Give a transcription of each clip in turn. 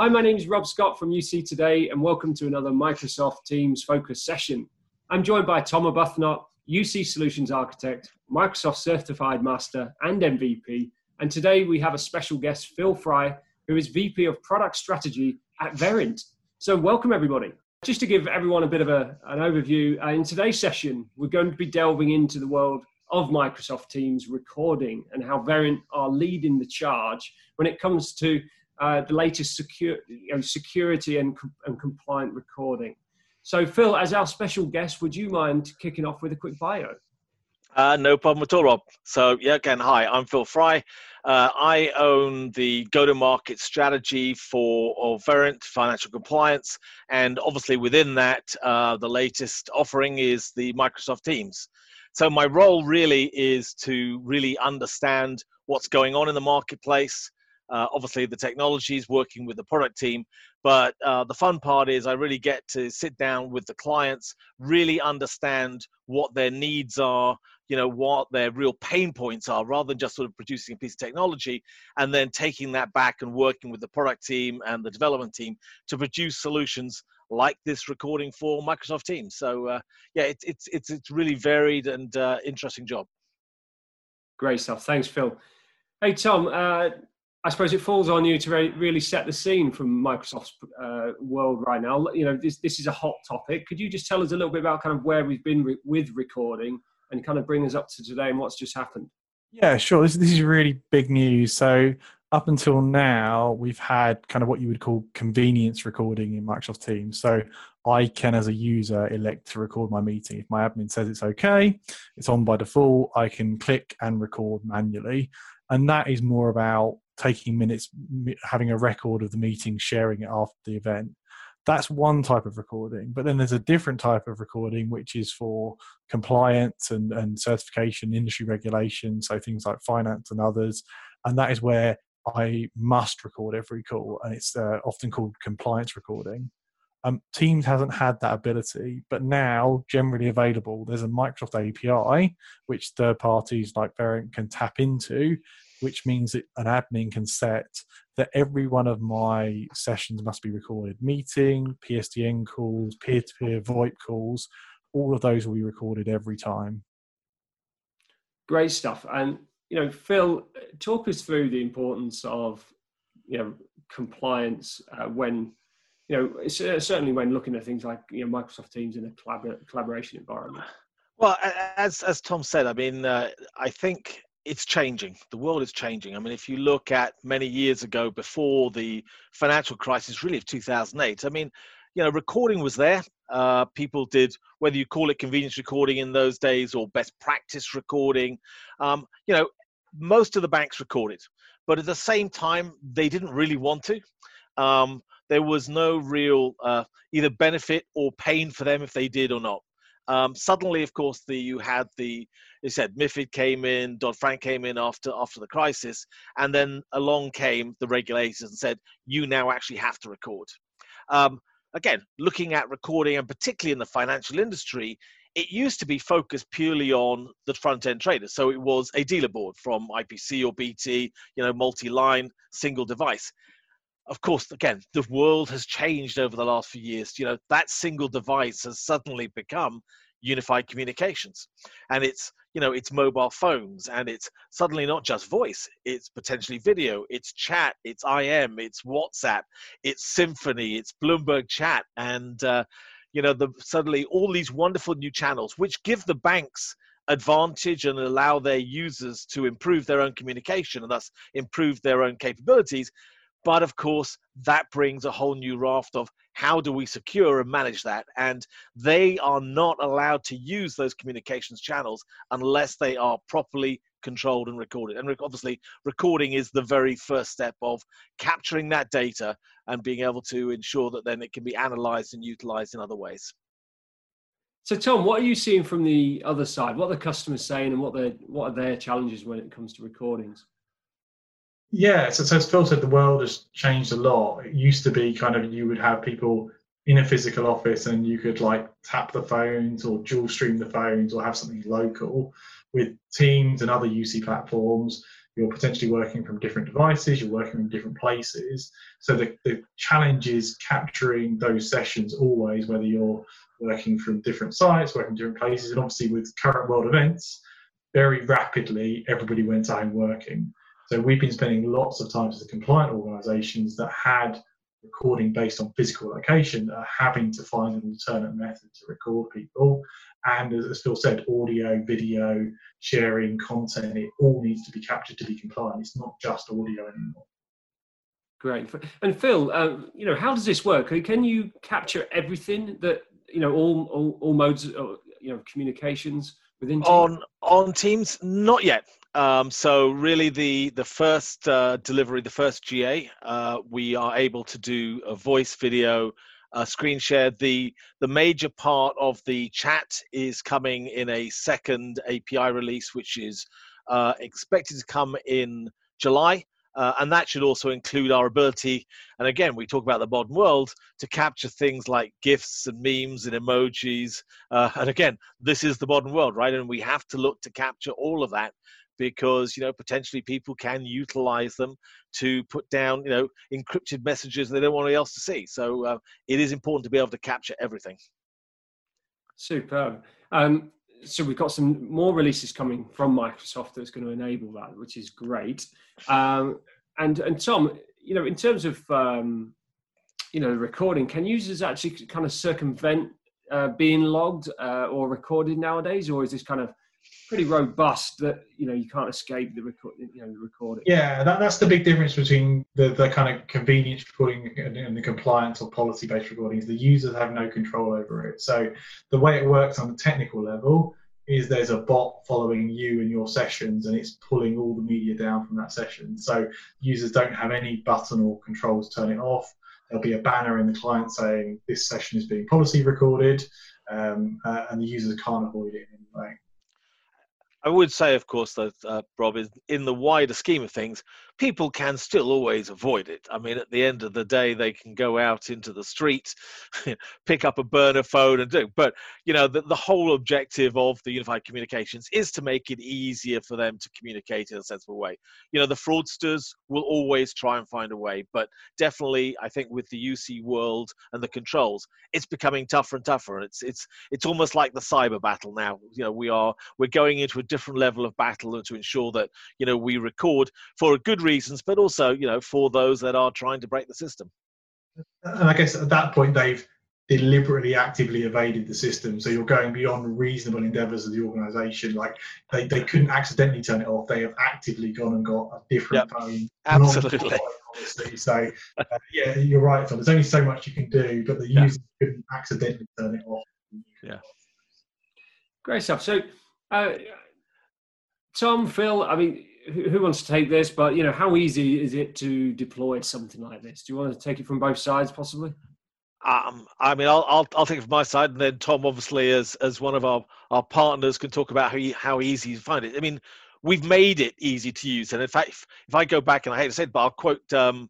Hi, my name is Rob Scott from UC Today, and welcome to another Microsoft Teams Focus session. I'm joined by Tom Arbuthnot, UC Solutions Architect, Microsoft Certified Master, and MVP. And today we have a special guest, Phil Fry, who is VP of Product Strategy at Verint. So, welcome everybody. Just to give everyone a bit of a, an overview, uh, in today's session, we're going to be delving into the world of Microsoft Teams recording and how Verint are leading the charge when it comes to uh, the latest secure, you know, security and, and compliant recording. So, Phil, as our special guest, would you mind kicking off with a quick bio? Uh, no problem at all, Rob. So, yeah, again, hi, I'm Phil Fry. Uh, I own the go to market strategy for Verint Financial Compliance. And obviously, within that, uh, the latest offering is the Microsoft Teams. So, my role really is to really understand what's going on in the marketplace, uh, obviously, the technology is working with the product team, but uh, the fun part is I really get to sit down with the clients, really understand what their needs are, you know, what their real pain points are, rather than just sort of producing a piece of technology and then taking that back and working with the product team and the development team to produce solutions like this recording for Microsoft Teams. So uh, yeah, it's it's it's it's really varied and uh, interesting job. Great stuff. Thanks, Phil. Hey Tom, uh, I suppose it falls on you to really set the scene from Microsoft's uh, world right now. You know, this this is a hot topic. Could you just tell us a little bit about kind of where we've been re- with recording and kind of bring us up to today and what's just happened? Yeah, sure. This this is really big news. So up until now, we've had kind of what you would call convenience recording in Microsoft Teams. So I can, as a user, elect to record my meeting. If my admin says it's okay, it's on by default. I can click and record manually, and that is more about taking minutes, having a record of the meeting, sharing it after the event. That's one type of recording. But then there's a different type of recording, which is for compliance and, and certification, industry regulation, so things like finance and others. And that is where I must record every call, and it's uh, often called compliance recording. Um, Teams hasn't had that ability, but now generally available. There's a Microsoft API which third parties like Verint can tap into, which means that an admin can set that every one of my sessions must be recorded. Meeting, PSTN calls, peer-to-peer VoIP calls, all of those will be recorded every time. Great stuff. And you know, Phil, talk us through the importance of you know compliance uh, when you know certainly when looking at things like you know Microsoft Teams in a collabor- collaboration environment. Well, as as Tom said, I mean, uh, I think it's changing. The world is changing. I mean, if you look at many years ago, before the financial crisis, really of 2008, I mean, you know, recording was there. Uh, people did, whether you call it convenience recording in those days or best practice recording, um, you know, most of the banks recorded. But at the same time, they didn't really want to. Um, there was no real uh, either benefit or pain for them if they did or not. Um, suddenly, of course, the you had the you said MIFID came in, Dodd Frank came in after after the crisis, and then along came the regulators and said you now actually have to record. Um, again, looking at recording, and particularly in the financial industry, it used to be focused purely on the front end traders. So it was a dealer board from IPC or BT, you know, multi line, single device of course, again, the world has changed over the last few years. You know, that single device has suddenly become unified communications, and it's you know it's mobile phones, and it's suddenly not just voice; it's potentially video, it's chat, it's IM, it's WhatsApp, it's Symphony, it's Bloomberg Chat, and uh, you know the suddenly all these wonderful new channels, which give the banks advantage and allow their users to improve their own communication and thus improve their own capabilities but of course, that brings a whole new raft of how do we secure and manage that? And they are not allowed to use those communications channels unless they are properly controlled and recorded. And obviously, recording is the very first step of capturing that data and being able to ensure that then it can be analyzed and utilized in other ways. So, Tom, what are you seeing from the other side? What are the customers saying, and what are what are their challenges when it comes to recordings? Yeah, so, so as Phil said, the world has changed a lot. It used to be kind of you would have people in a physical office and you could like tap the phones or dual stream the phones or have something local with Teams and other UC platforms. you're potentially working from different devices, you're working from different places. So the, the challenge is capturing those sessions always, whether you're working from different sites, working different places, and obviously with current world events, very rapidly everybody went home working. So we've been spending lots of time with the compliant organisations that had recording based on physical location are having to find an alternate method to record people. And as Phil said, audio, video, sharing content, it all needs to be captured to be compliant. It's not just audio anymore. Great. And Phil, uh, you know, how does this work? Can you capture everything that you know, all all, all modes, of, you know, communications within Teams? on on Teams? Not yet. Um, so really, the the first uh, delivery, the first GA, uh, we are able to do a voice, video, uh, screen share. The the major part of the chat is coming in a second API release, which is uh, expected to come in July. Uh, and that should also include our ability, and again, we talk about the modern world, to capture things like GIFs and memes and emojis. Uh, and again, this is the modern world, right? And we have to look to capture all of that because you know potentially people can utilize them to put down you know encrypted messages they don't want anyone else to see so uh, it is important to be able to capture everything superb um, so we've got some more releases coming from microsoft that's going to enable that which is great. Um, and and tom you know in terms of um, you know recording can users actually kind of circumvent uh, being logged uh, or recorded nowadays or is this kind of pretty robust that you know you can't escape the record you know the recording. Yeah that, that's the big difference between the, the kind of convenience recording and, and the compliance or policy based recordings. The users have no control over it. So the way it works on the technical level is there's a bot following you and your sessions and it's pulling all the media down from that session. So users don't have any button or controls to turn it off. There'll be a banner in the client saying this session is being policy recorded um, uh, and the users can't avoid it in any way I would say, of course, that uh, Rob is in the wider scheme of things, people can still always avoid it. I mean, at the end of the day, they can go out into the street, pick up a burner phone and do. But, you know, the, the whole objective of the unified communications is to make it easier for them to communicate in a sensible way. You know, the fraudsters will always try and find a way. But definitely, I think with the UC world and the controls, it's becoming tougher and tougher. It's, it's, it's almost like the cyber battle now. You know, we are, we're going into a different level of battle and to ensure that, you know, we record for good reasons, but also, you know, for those that are trying to break the system. And I guess at that point, they've deliberately actively evaded the system. So you're going beyond reasonable endeavours of the organisation. Like they, they couldn't accidentally turn it off. They have actively gone and got a different yep. phone. Absolutely. So uh, yeah, you're right, Phil. There's only so much you can do, but the yeah. user couldn't accidentally turn it off. Yeah. Great stuff. So, uh, Tom, Phil, I mean, who wants to take this? But you know, how easy is it to deploy something like this? Do you want to take it from both sides, possibly? Um, I mean, I'll, I'll I'll take it from my side, and then Tom, obviously, as as one of our our partners, can talk about how how easy to find it. I mean, we've made it easy to use, and in fact, if, if I go back and I hate to say it, but I'll quote um,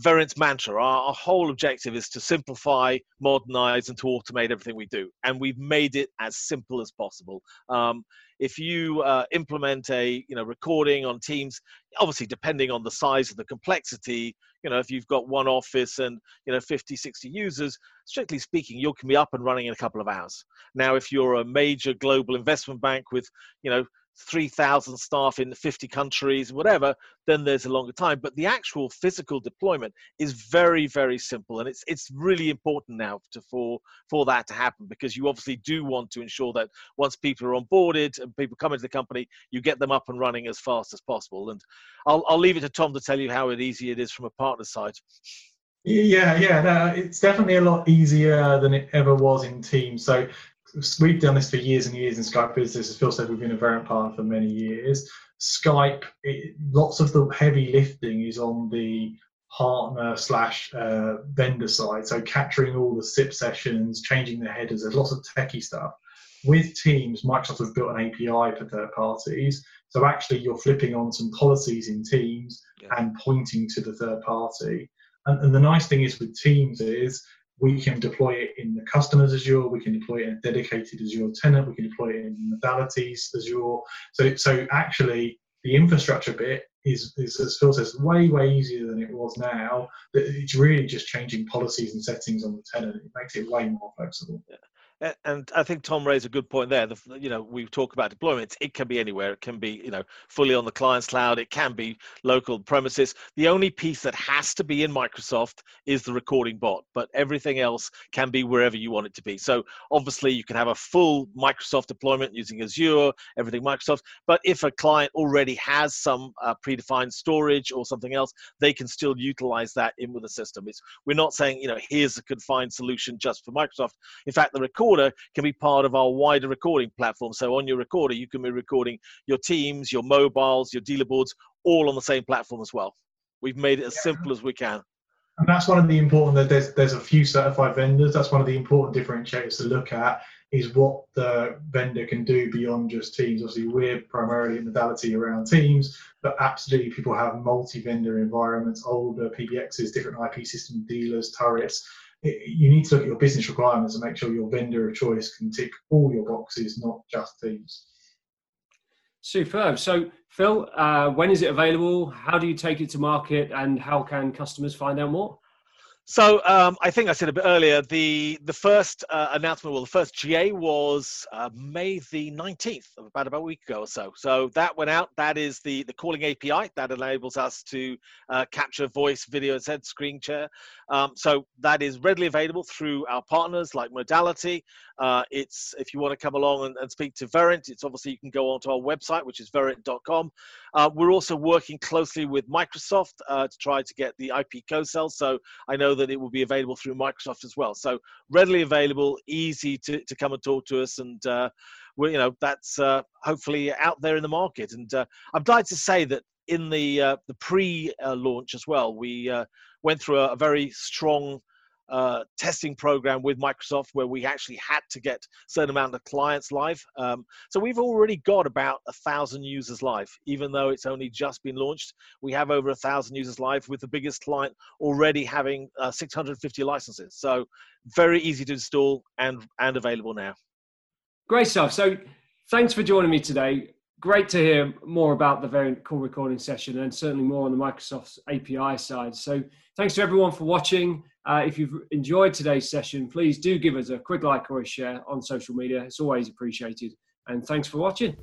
Verint's mantra. Our, our, whole objective is to simplify, modernize, and to automate everything we do, and we've made it as simple as possible. Um, if you uh, implement a you know recording on Teams, obviously depending on the size of the complexity, you know if you've got one office and you know 50, 60 users, strictly speaking, you can be up and running in a couple of hours. Now, if you're a major global investment bank with you know 3,000 staff in 50 countries, whatever, then there's a longer time. But the actual physical deployment is very, very simple, and it's it's really important now to, for for that to happen because you obviously do want to ensure that once people are onboarded and people come into the company, you get them up and running as fast as possible. And I'll I'll leave it to Tom to tell you how easy it is from a partner side. Yeah, yeah, no, it's definitely a lot easier than it ever was in Teams. So we've done this for years and years in Skype Business. As Phil said, we've been a Verint partner for many years. Skype, it, lots of the heavy lifting is on the partner slash uh, vendor side. So capturing all the SIP sessions, changing the headers. There's lots of techie stuff. With Teams, Microsoft has built an API for third parties. So actually, you're flipping on some policies in Teams yeah. and pointing to the third party. And, and the nice thing is with Teams is we can deploy it in the customer's Azure, we can deploy it in a dedicated Azure tenant, we can deploy it in Modality's Azure. So, so actually, the infrastructure bit is, is, as Phil says, way, way easier than it was now. It's really just changing policies and settings on the tenant. It makes it way more flexible. Yeah and I think Tom raised a good point there. The, you know, we talk about deployments. It can be anywhere. It can be, you know, fully on the client's cloud. It can be local premises. The only piece that has to be in Microsoft is the recording bot, but everything else can be wherever you want it to be. So obviously, you can have a full Microsoft deployment using Azure, everything Microsoft. But if a client already has some uh, predefined storage or something else, they can still utilize that in with the system. It's we're not saying, you know, here's a confined solution just for Microsoft. In fact, the record recorder can be part of our wider recording platform. So on your recorder, you can be recording your teams, your mobiles, your dealer boards, all on the same platform as well. We've made it as simple as we can. And that's one of the important that there's there's a few certified vendors. That's one of the important differentiators to look at is what the vendor can do beyond just teams. Obviously, we're primarily a modality around teams, but absolutely people have multi-vendor environments, older PBXs, different IP system dealers, turrets you need to look at your business requirements and make sure your vendor of choice can tick all your boxes, not just these. Superb. So, Phil, uh, when is it available? How do you take it to market, and how can customers find out more? So um, I think I said a bit earlier the the first uh, announcement, well, the first GA was uh, May the nineteenth, about about a week ago or so. So that went out. That is the the calling API that enables us to uh, capture voice, video, and screen share. Um, so that is readily available through our partners like Modality. Uh, it's if you want to come along and, and, speak to Verint, it's obviously you can go onto our website, which is verint.com. Uh, we're also working closely with Microsoft uh, to try to get the IP co-sell. So I know that it will be available through Microsoft as well. So readily available, easy to, to come and talk to us, and uh, we you know that's uh, hopefully out there in the market. And uh, I'm glad to say that in the uh, the pre-launch as well, we uh, went through a, a very strong uh, testing program with Microsoft where we actually had to get certain amount of clients live. Um, so we've already got about a thousand users live, even though it's only just been launched. We have over a thousand users live with the biggest client already having uh, 650 licenses. So very easy to install and, and available now. Great stuff. So thanks for joining me today. Great to hear more about the Verint call recording session and certainly more on the Microsoft's API side. So thanks to everyone for watching. Uh, if you've enjoyed today's session, please do give us a quick like or a share on social media. It's always appreciated. And thanks for watching.